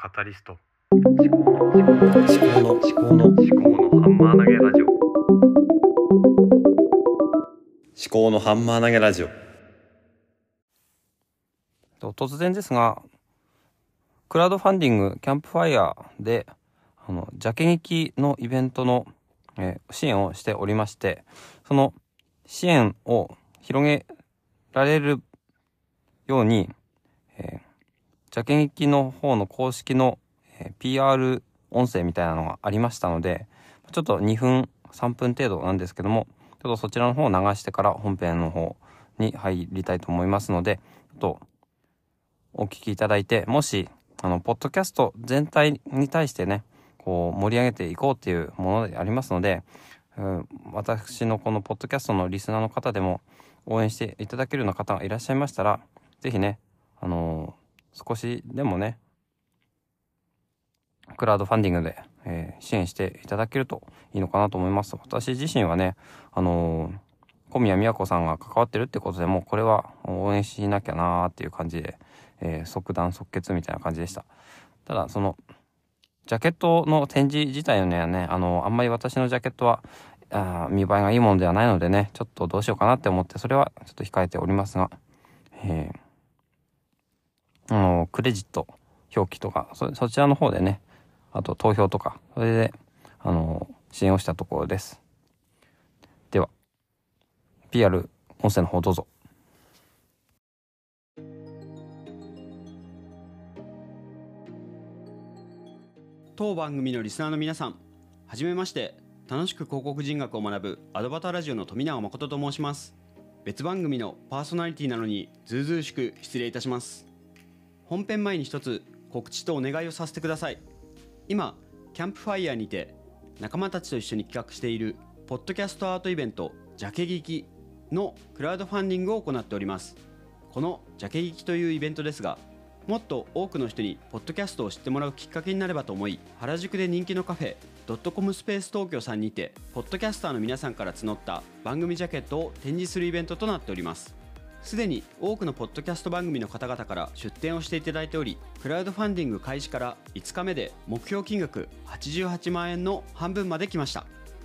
カタリスト。思考の思考の思考の思考のハンマー投げラジオ。思考のハンマー投げラジオ。と突然ですがクラウドファンディングキャンプファイヤーであのジャケ劇のイベントの、えー支援をしておりましてその支援を広げられるように、えージャケ劇の方の公式の、え PR 音声みたいなのがありましたのでちょっと2分3分程度なんですけどもちょっとそちらの方を流してから本編の方に入りたいと思いますのでちょっとお聞きいただいてもしあのポッドキャスト全体に対してねこう盛り上げていこうっていうものでありますので、うん、私のこのポッドキャストのリスナーの方でも応援していただけるような方がいらっしゃいましたら是非ねあの少しでもねクラウドファンディングで、えー支援していただけるといいのかなと思います。私自身はねあのー小宮宮子さんが関わってるってことでもうこれは応援しなきゃなーっていう感じで、えー即断即決みたいな感じでした。ただそのジャケットの展示自体にはねあのあんまり私のジャケットはあ見栄えがいいものではないのでねちょっとどうしようかなって思ってそれはちょっと控えておりますが、えーあのクレジット表記とかそそちらの方でねあと投票とかそれであの支援をしたところです。では PR 音声の方どうぞ。当番組のリスナーの皆さんはじめまして楽しく広告人学を学ぶアドバターラジオの富永誠と申します。別番組のパーソナリティなのにずうずうしく失礼いたします。本編前に一つ告知とお願いをさせてください。今キャンプファイヤーにて仲間たちと一緒に企画しているポッドキャストアートイベントジャケ劇のクラウドファンディングを行っております。このジャケ劇というイベントですがもっと多くの人にポッドキャストを知ってもらうきっかけになればと思い原宿で人気のカフェドットコムスペース東京さんにてポッドキャスターの皆さんから募った番組ジャケットを展示するイベントとなっております。すでに多くのポッドキャスト番組の方々から出展をしていただいておりクラウドファンディング開始から5日目で目標金額88万円の半分まで来ました。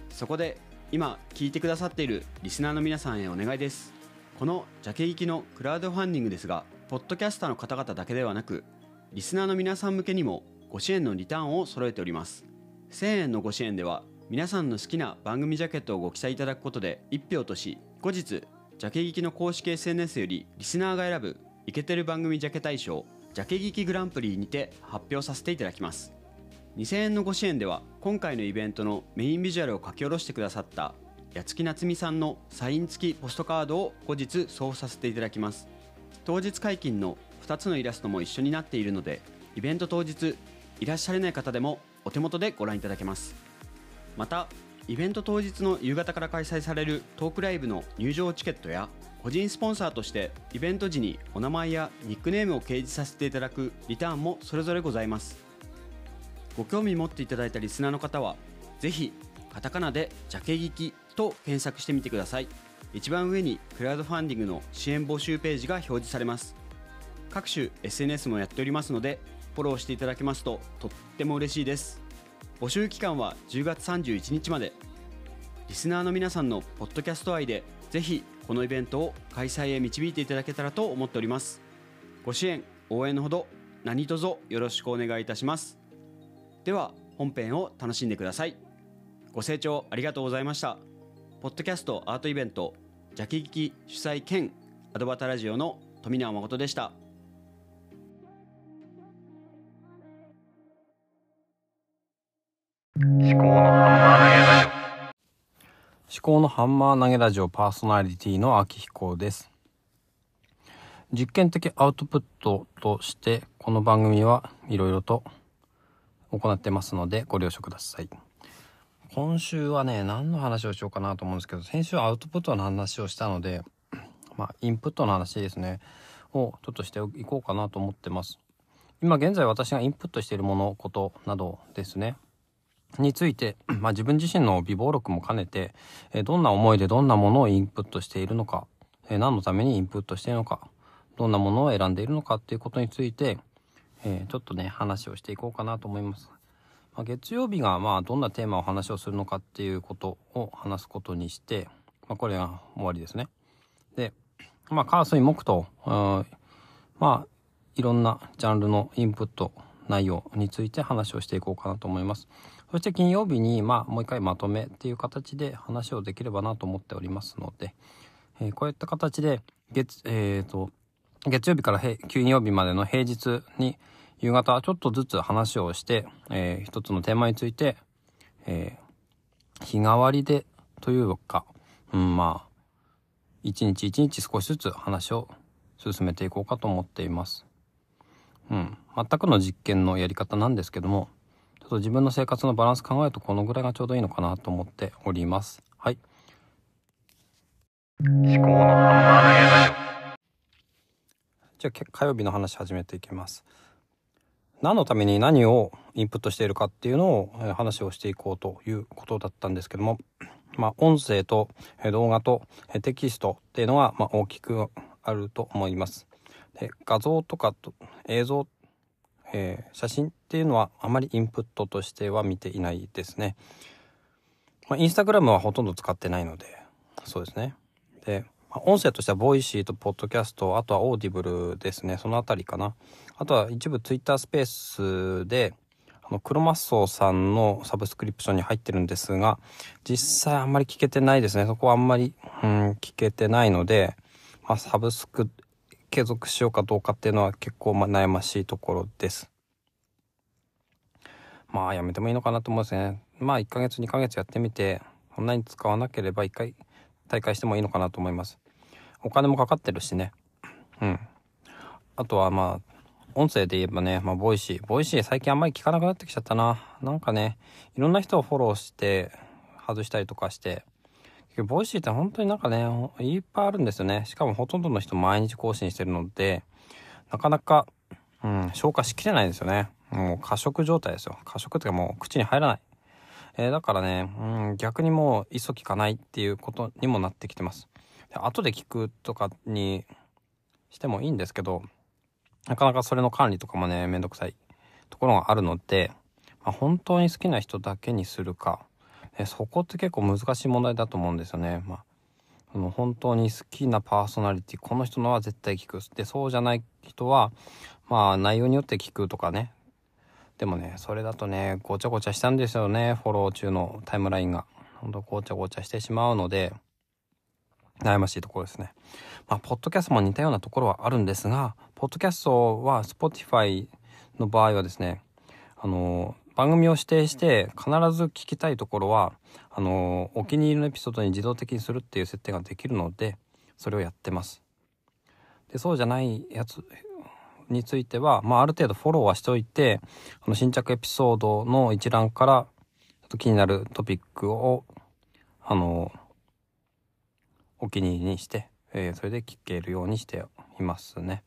そこで今聞いてくださっているリスナーの皆さんへお願いです。このジャケ行きのクラウドファンディングですがポッドキャスターの方々だけではなくリスナーの皆さん向けにもご支援のリターンを揃えております。1000円のご支援では皆さんの好きな番組ジャケットをご記載いただくことで1票とし後日ジャケ劇の公式 SNS よりリスナーが選ぶイケてる番組ジャケ大賞ジャケ劇グランプリにて発表させていただきます。2000円のご支援では今回のイベントのメインビジュアルを書き下ろしてくださった八月夏美さんのサイン付きポストカードを後日送付させていただきます。当日解禁の2つのイラストも一緒になっているのでイベント当日いらっしゃれない方でもお手元でご覧いただけます。またイベント当日の夕方から開催されるトークライブの入場チケットや個人スポンサーとしてイベント時にお名前やニックネームを掲示させていただくリターンもそれぞれございます。ご興味持っていただいたリスナーの方はぜひカタカナで「ジャケ聞き」と検索してみてください。一番上にクラウドファンディングの支援募集ページが表示されます。各種 SNS もやっておりますのでフォローしていただけますととっても嬉しいです。募集期間は10月31日まで。リスナーの皆さんのポッドキャスト愛でぜひこのイベントを開催へ導いていただけたらと思っております。ご支援応援のほど何卒よろしくお願いいたします。では本編を楽しんでください。ご清聴ありがとうございました。ポッドキャストアートイベントジャケ劇主催兼アドバタラジオの富永誠でした。思考のハンマー投げラジ思考のハンマー投げラジオパーソナリティの秋彦です。実験的アウトプットとしてこの番組はいろいろと行ってますのでご了承ください。今週はね何の話をしようかなと思うんですけど先週アウトプットの話をしたので まあインプットの話ですね。をちょっとしていこうかなと思ってます。今現在私がインプットしているものことなどですね。について、まあ、自分自身の微暴録も兼ねて、えどんな思いでどんなものをインプットしているのか、え何のためにインプットしているのか、どんなものを選んでいるのかっていうことについて、えちょっとね話をしていこうかなと思います。まあ、月曜日がまあどんなテーマを話をするのかっていうことを話すことにして、まあ、これが終わりですね。で、まあ、火水木と、まあ、いろんなジャンルのインプット内容について話をしていこうかなと思います。そして金曜日に、まあ、もう一回まとめっていう形で話をできればなと思っておりますので、えーこういった形で月、えーと、月曜日から金曜日までの平日に夕方ちょっとずつ話をして、えー一つのテーマについて、えー日替わりでというか、うん、まあ、一日一日少しずつ話を進めていこうかと思っています。うん。全くの実験のやり方なんですけども、と自分の生活のバランス考えるとこのぐらいがちょうどいいのかなと思っております。はい。思考のじゃあ火曜日の話始めていきます。何のために何をインプットしているかっていうのを、話をしていこうということだったんですけども、まあ、音声とえ動画とえテキストっていうのが、まあ、大きくあると思います。で画像とかと映像、えー写真っていうのはあまりインプットとしては見ていないですね。まあ、インスタグラムはほとんど使ってないので、そうですね。で、まあ音声としてはボイシーとポッドキャスト、あとはオーディブルですね。そのあたりかな。あとは一部ツイッタースペースで、あの、クロマッソーさんのサブスクリプションに入ってるんですが、実際あんまり聞けてないですね。そこはあんまり、うん、聞けてないので、まあ、サブスク継続しようかどうかっていうのは結構まあ悩ましいところです。まあ、やめてもいいのかなと思うんですね。まあ、1ヶ月、2ヶ月やってみて、そんなに使わなければ1回退会してもいいのかなと思います。お金もかかってるしね。うん。あとはまあ、音声で言えばね、まあ、ボイシー。ボイシー最近あんまり聞かなくなってきちゃったな。なんかね、いろんな人をフォローして、外したりとかして、ボイシーって本当になんかね、いっぱいあるんですよね。しかもほとんどの人毎日更新してるので、なかなか、うん、消化しきれないんですよね。もう過食状態ですよ。過食っていうかもう口に入らない。えーだからね、うん、逆にもう聞かないっていうことにもなってきてます。で後で聞くとかにしてもいいんですけど、なかなかそれの管理とかもね、めんどくさいところがあるので、まあ、本当に好きな人だけにするか、えそこって結構難しい問題だと思うんですよね。まあその本当に好きなパーソナリティ、この人のは絶対聞く。で、そうじゃない人は、まあ内容によって聞くとかね。でもね、それだとね、ごちゃごちゃしたんですよね、フォロー中のタイムラインが。ほんとごちゃごちゃしてしまうので、悩ましいところですね。まあ、ポッドキャストも似たようなところはあるんですが、ポッドキャストは Spotify の場合はですね、あの、番組を指定して必ず聞きたいところは、あの、お気に入りのエピソードに自動的にするっていう設定ができるので、それをやってます。で、そうじゃないやつについては、まあ、ある程度フォローはしておいて、あの、新着エピソードの一覧から、ちょっと気になるトピックを、あの、お気に入りにして、えーそれで聞けるようにしていますね。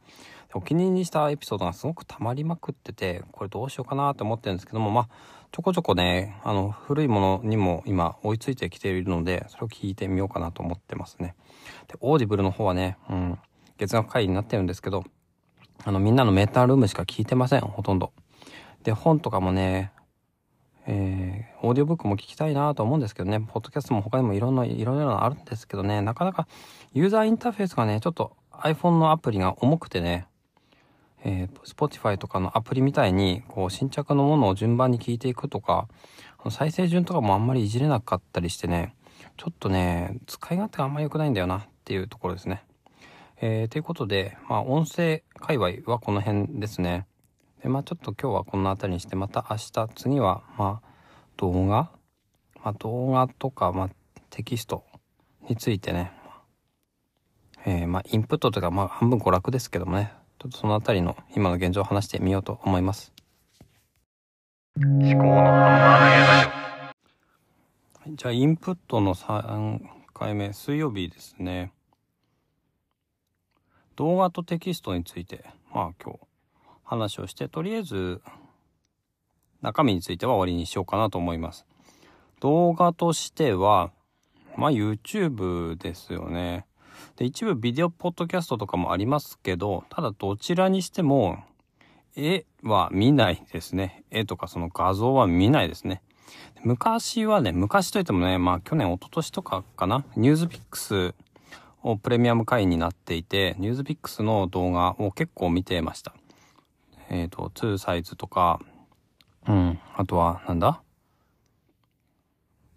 お気に入りしたエピソードがすごく溜まりまくってて、これどうしようかなと思ってるんですけども、まあ、ちょこちょこね、あの、古いものにも今追いついてきているので、それを聞いてみようかなと思ってますね。で、オーディブルの方はね、うん、月額会員になってるんですけど、あの、みんなのメンタールームしか聞いてません、ほとんど。で、本とかもね、えー、オーディオブックも聞きたいなと思うんですけどね、ポッドキャストも他にもいろんな、いろいろなのあるんですけどね、なかなかユーザーインターフェースがね、ちょっと iPhone のアプリが重くてね、えー、Spotify とかのアプリみたいに、こう、新着のものを順番に聞いていくとか、再生順とかもあんまりいじれなかったりしてね、ちょっとね、使い勝手があんまり良くないんだよなっていうところですね。えー、ということで、まあ、音声界隈はこの辺ですね。で、まあ、ちょっと今日はこの辺りにして、また明日、次は、まあ、動画？まあ、動画とか、まあ、テキストについてね、えーまあ、インプットというか、まあ、半分娯楽ですけどもね、ょっとそのあたりの今の現状を話してみようと思います。思考のハンじゃあ、インプットの3回目、水曜日ですね。動画とテキストについて、まあ今日話をして、とりあえず中身については終わりにしようかなと思います。動画としては、まあ YouTube ですよね。で、一部ビデオポッドキャストとかもありますけど、ただどちらにしても絵は見ないですね。絵とかその画像は見ないですね。昔はね、昔といってもね、まあ去年、一昨年とかかな、ニュースピックスをプレミアム会員になっていて、ニュースピックスの動画を結構見てました。えっ、ー、と、2サイズとか、うん、あとは、なんだ？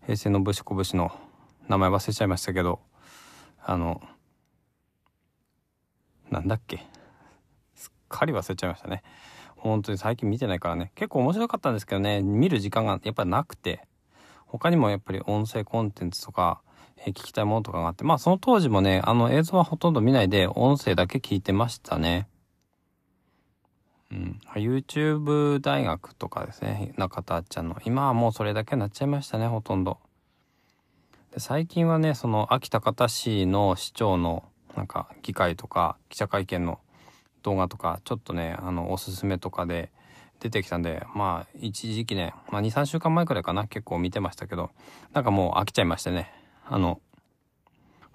平成の武士こぶしの名前忘れちゃいましたけど、あの、なんだっけ？すっかり忘れちゃいましたね。本当に最近見てないからね。結構面白かったんですけどね、見る時間がやっぱりなくて、他にもやっぱり音声コンテンツとか、えー、聞きたいものとかがあって、まあその当時もね、あの映像はほとんど見ないで音声だけ聞いてましたね。うん。YouTube 大学とかですね、中田あっちゃんの。今はもうそれだけになっちゃいましたね、ほとんど。で最近はね、その秋田方市の市長のなんか議会とか記者会見の動画とかちょっとねあのおすすめとかで出てきたんでまあ一時期ね、まあ、23週間前くらいかな結構見てましたけどなんかもう飽きちゃいましてね。あの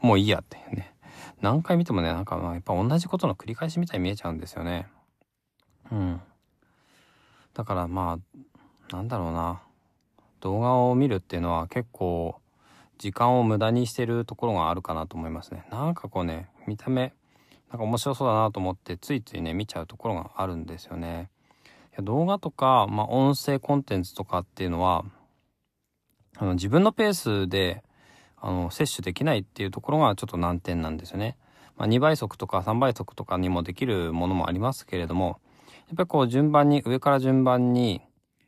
もういいやってね。何回見てもねなんかまあやっぱ同じことの繰り返しみたいに見えちゃうんですよね。うん。だからまあなんだろうな。動画を見るっていうのは結構時間を無駄にしてるところがあるかなと思いますねなんかこうね見た目なんか面白そうだなと思ってついついね見ちゃうところがあるんですよね。いや動画とか、まあ、音声コンテンツとかっていうのはあの自分のペースであの摂取できないっていうところがちょっと難点なんですよね。まあ、2倍速とか3倍速とかにもできるものもありますけれどもやっぱりこう順番に上から順番に、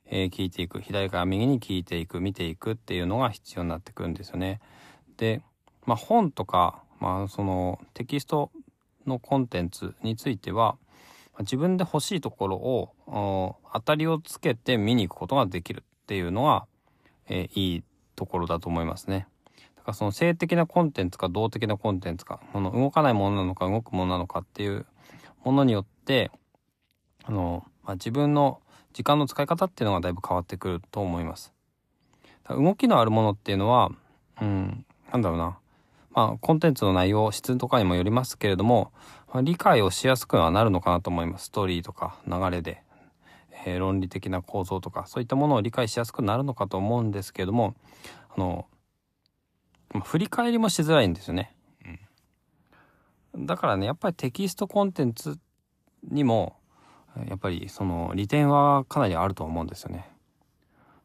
えー、聞いていく左から右に聞いていく見ていくっていうのが必要になってくるんですよね。で、まあ、本とか、まあ、そのテキストのコンテンツについては自分で欲しいところを当たりをつけて見に行くことができるっていうのが、えー、いいところだと思いますね。だからその性的なコンテンツか動的なコンテンツか、この動かないものなのか動くものなのかっていうものによって、あの、まあ、自分の時間の使い方っていうのがだいぶ変わってくると思います。動きのあるものっていうのは、うん、なんだろうな。まあ、コンテンツの内容、質とかにもよりますけれども、まあ、理解をしやすくはなるのかなと思います。ストーリーとか流れで、えー、論理的な構造とか、そういったものを理解しやすくなるのかと思うんですけれども、あの、まあ、振り返りもしづらいんですよね。うん、だからね、やっぱりテキストコンテンツにも、やっぱりその利点はかなりあると思うんですよね。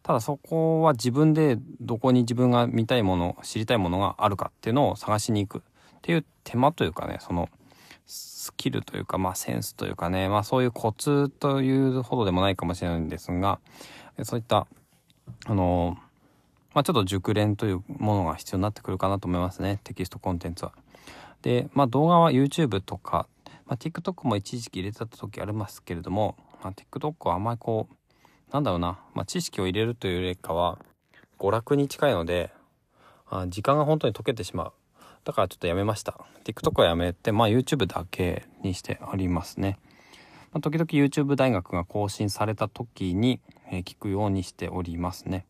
ただそこは自分でどこに自分が見たいもの知りたいものがあるかっていうのを探しに行くっていう手間というかねそのスキルというかまあセンスというかねまあそういうコツというほどでもないかもしれないんですがそういったあのまあちょっと熟練というものが必要になってくるかなと思いますねテキストコンテンツは。でまあ動画は YouTube とか、まあ、TikTok も一時期入れてた時ありますけれども、まあ、TikTok はあんまりこうなんだろうな、まあ、知識を入れるというよりかは、娯楽に近いので、あ時間が本当に溶けてしまう。だからちょっとやめました。TikTok はやめて、まあ YouTube だけにしてありますね。まあ、時々 YouTube 大学が更新された時に、えー、聞くようにしておりますね。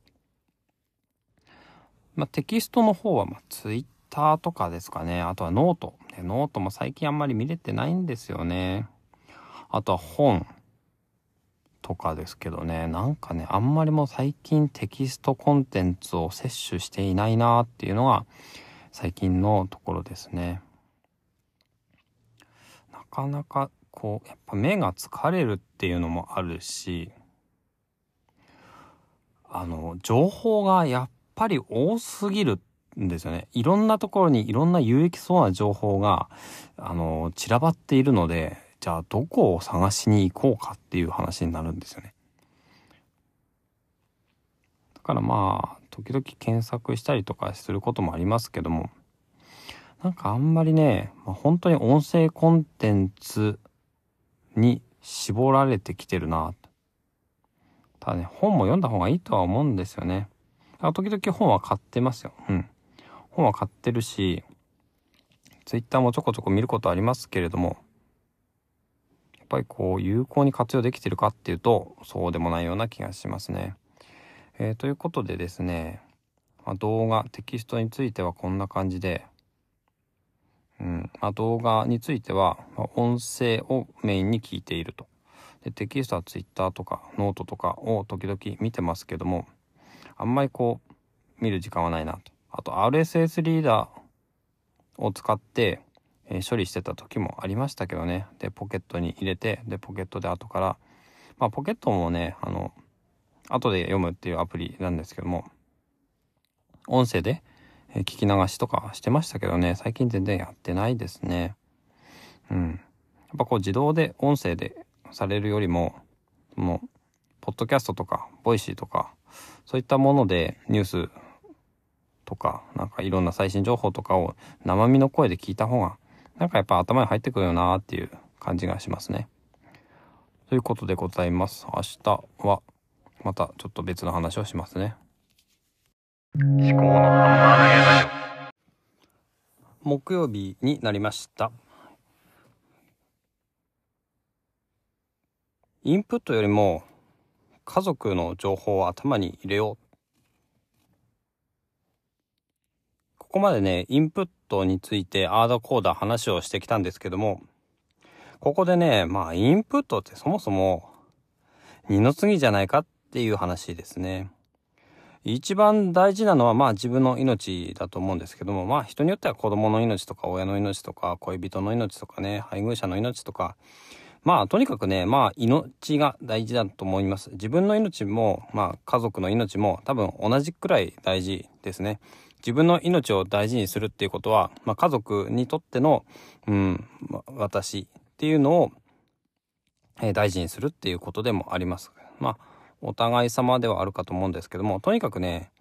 まあ、テキストの方は、まあ、Twitter とかですかね。あとはノート。ノートも最近あんまり見れてないんですよね。あとは本。とかですけどねなんかねあんまりもう最近テキストコンテンツを摂取していないなっていうのが最近のところですねなかなかこうやっぱ目が疲れるっていうのもあるしあの情報がやっぱり多すぎるっんですよねいろんなところにいろんな有益そうな情報があの散らばっているのでじゃあどこを探しに行こうかっていう話になるんですよね。だからまあ時々検索したりとかすることもありますけどもなんかあんまりね、まあ、本当に音声コンテンツに絞られてきてるなただね本も読んだ方がいいとは思うんですよね。時々本は買ってますよ。うん。本は買ってるし、ツイッターもちょこちょこ見ることありますけれども、やっぱりこう有効に活用できてるかっていうとそうでもないような気がしますね。えー、ということでですね、まあ、動画テキストについてはこんな感じで、うんまあ、動画については、ま音声をメインに聞いていると。でテキストは Twitter とかノートとかを時々見てますけどもあんまりこう見る時間はないなとあと RSS リーダーを使って、えー処理してた時もありましたけどね。でポケットに入れてでポケットで後からまあポケットもねあの後で読むっていうアプリなんですけども音声でえ聞き流しとかしてましたけどね。最近全然やってないですね。うん。やっぱこう自動で音声でされるよりももうポッドキャストとかボイシーとかそういったものでニュースとかなんかいろんな最新情報とかを生身の声で聞いた方がなんかやっぱ頭に入ってくるよなっていう感じがしますね。ということでございます。明日はまたちょっと別の話をしますね。思考の木曜日になりました。インプットよりも家族の情報を頭に入れよう。ここまでね、インプットについてアーダコーダー話をしてきたんですけども、ここでね、まあインプットってそもそも二の次じゃないかっていう話ですね。一番大事なのはまあ自分の命だと思うんですけどもまあ人によっては子供の命とか親の命とか恋人の命とかね配偶者の命とかまあとにかくねまあ命が大事だと思います自分の命もまあ家族の命も多分同じくらい大事ですね自分の命を大事にするっていうことは、まあ、家族にとっての、うん、ま私っていうのを、えー大事にするっていうことでもあります。まあお互い様ではあるかと思うんですけどもとにかくね、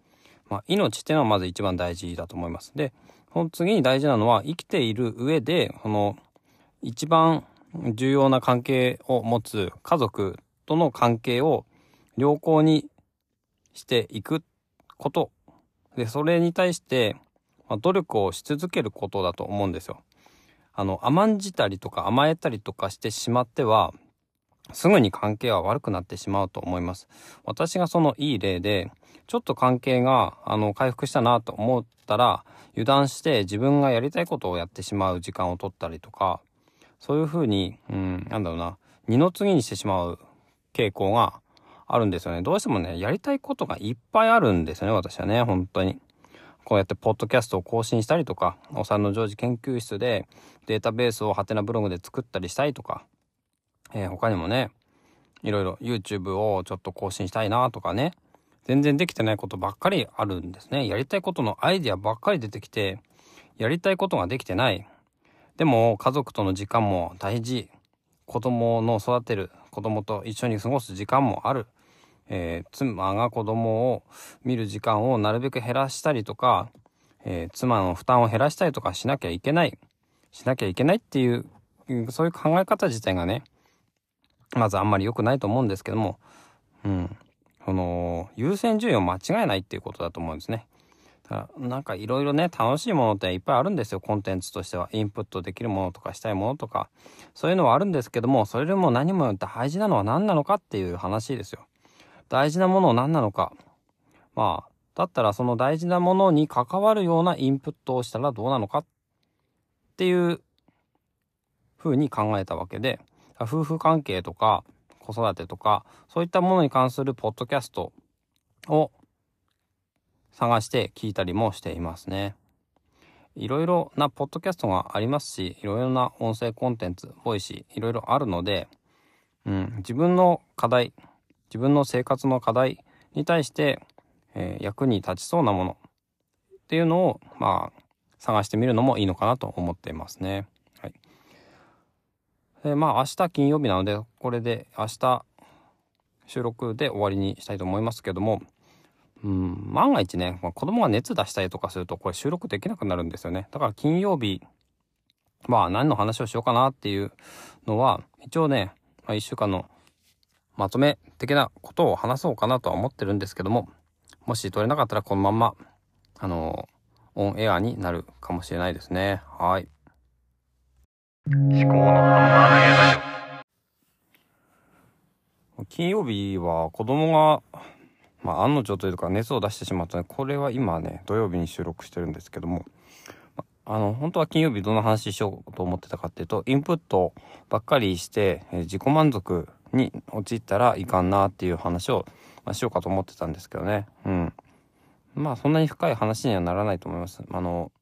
まあ、命っていうのはまず一番大事だと思います。でその次に大事なのは生きている上でこの一番重要な関係を持つ家族との関係を良好にしていくこと。でそれに対して、まあ、努力をし続けることだと思うんですよ。あの甘んじたりとか甘えたりとかしてしまってはすぐに関係は悪くなってしまうと思います。私がそのいい例で、ちょっと関係が、あの、回復したなと思ったら、油断して自分がやりたいことをやってしまう時間を取ったりとか、そういうふうに、うん、なんだろうな、二の次にしてしまう傾向があるんですよね。どうしてもね、やりたいことがいっぱいあるんですよね、私はね、本当に。こうやってポッドキャストを更新したりとか、お産の常時研究室でデータベースをハテナブログで作ったりしたいとか、えー他にもねいろいろ YouTube をちょっと更新したいなとかね全然できてないことばっかりあるんですねやりたいことのアイデアばっかり出てきてやりたいことができてないでも家族との時間も大事子供の育てる子供と一緒に過ごす時間もある、えー妻が子供を見る時間をなるべく減らしたりとか、えー妻の負担を減らしたりとかしなきゃいけないしなきゃいけないっていうそういう考え方自体がねまずあんまり良くないと思うんですけども、うん、その優先順位を間違えないっていうことだと思うんですね。だからなんかいろいろね楽しいものっていっぱいあるんですよコンテンツとしてはインプットできるものとかしたいものとかそういうのはあるんですけどもそれよりも何も大事なのは何なのかっていう話ですよ。大事なものを何なのか。まあだったらその大事なものに関わるようなインプットをしたらどうなのか。っていうふうに考えたわけで。夫婦関係とか子育てとかそういったものに関するポッドキャストを探して聞いたりもしていますね。いろいろなポッドキャストがありますしいろいろな音声コンテンツ Voicy いろいろあるので、うん、自分の課題自分の生活の課題に対して、えー役に立ちそうなものっていうのをまあ探してみるのもいいのかなと思っていますね。はい。でまあ明日金曜日なのでこれで明日収録で終わりにしたいと思いますけども、うん、万が一ね、まあ、子供が熱出したりとかするとこれ収録できなくなるんですよね。だから金曜日まあ何の話をしようかなっていうのは一応ね、まあ、1週間のまとめ的なことを話そうかなとは思ってるんですけどももし取れなかったらこのまんまあのオンエアになるかもしれないですね。はい。思考のハンマー金曜日は子供が、まあ、案の定というか熱を出してしまったのでこれは今ね土曜日に収録してるんですけどもあの本当は金曜日どんな話しようと思ってたかっていうとインプットばっかりして、えー自己満足に陥ったらいかんなっていう話を、まあ、しようかと思ってたんですけどね。うん。まあそんなに深い話にはならないと思います。あの、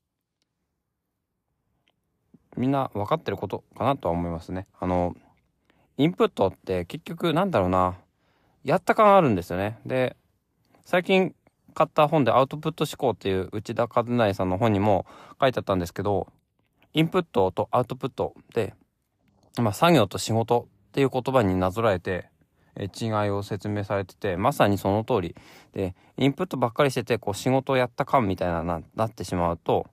みんな分かってることかなとは思いますね。あの、インプットって結局なんだろうな、やった感あるんですよね。で、最近買った本でアウトプット思考っていう内田和成さんの本にも書いてあったんですけど、インプットとアウトプットで、まあ作業と仕事っていう言葉になぞらえて、え違いを説明されてて、まさにその通り。で、インプットばっかりしてて、こう仕事をやった感みたいなな、なってしまうと、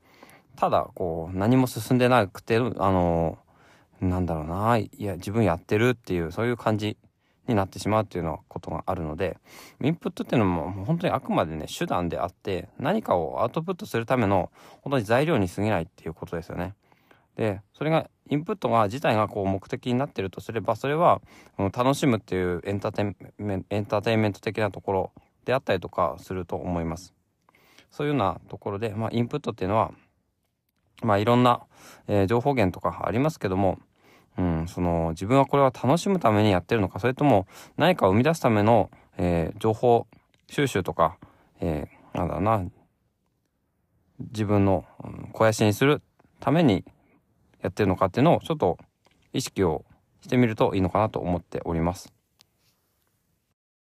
ただ、こう、何も進んでなくて、あの、なんだろうな、いや、自分やってるっていう、そういう感じになってしまうっていうのことがあるので、インプットっていうのももう本当にあくまでね、手段であって、何かをアウトプットするための、本当に材料に過ぎないっていうことですよね。で、それが、インプットが自体がこう目的になってるとすれば、それは、楽しむっていうエンターテイメンエンターテイメント的なところであったりとかすると思います。そういうようなところで、まあ、インプットっていうのは、まあ、いろんな、えー情報源とかありますけども、うん、その、自分はこれは楽しむためにやってるのか、それとも何かを生み出すための、えー情報収集とか、えーなんだろうな、自分の、うん肥やしにするためにやってるのかっていうのをちょっと意識をしてみるといいのかなと思っております。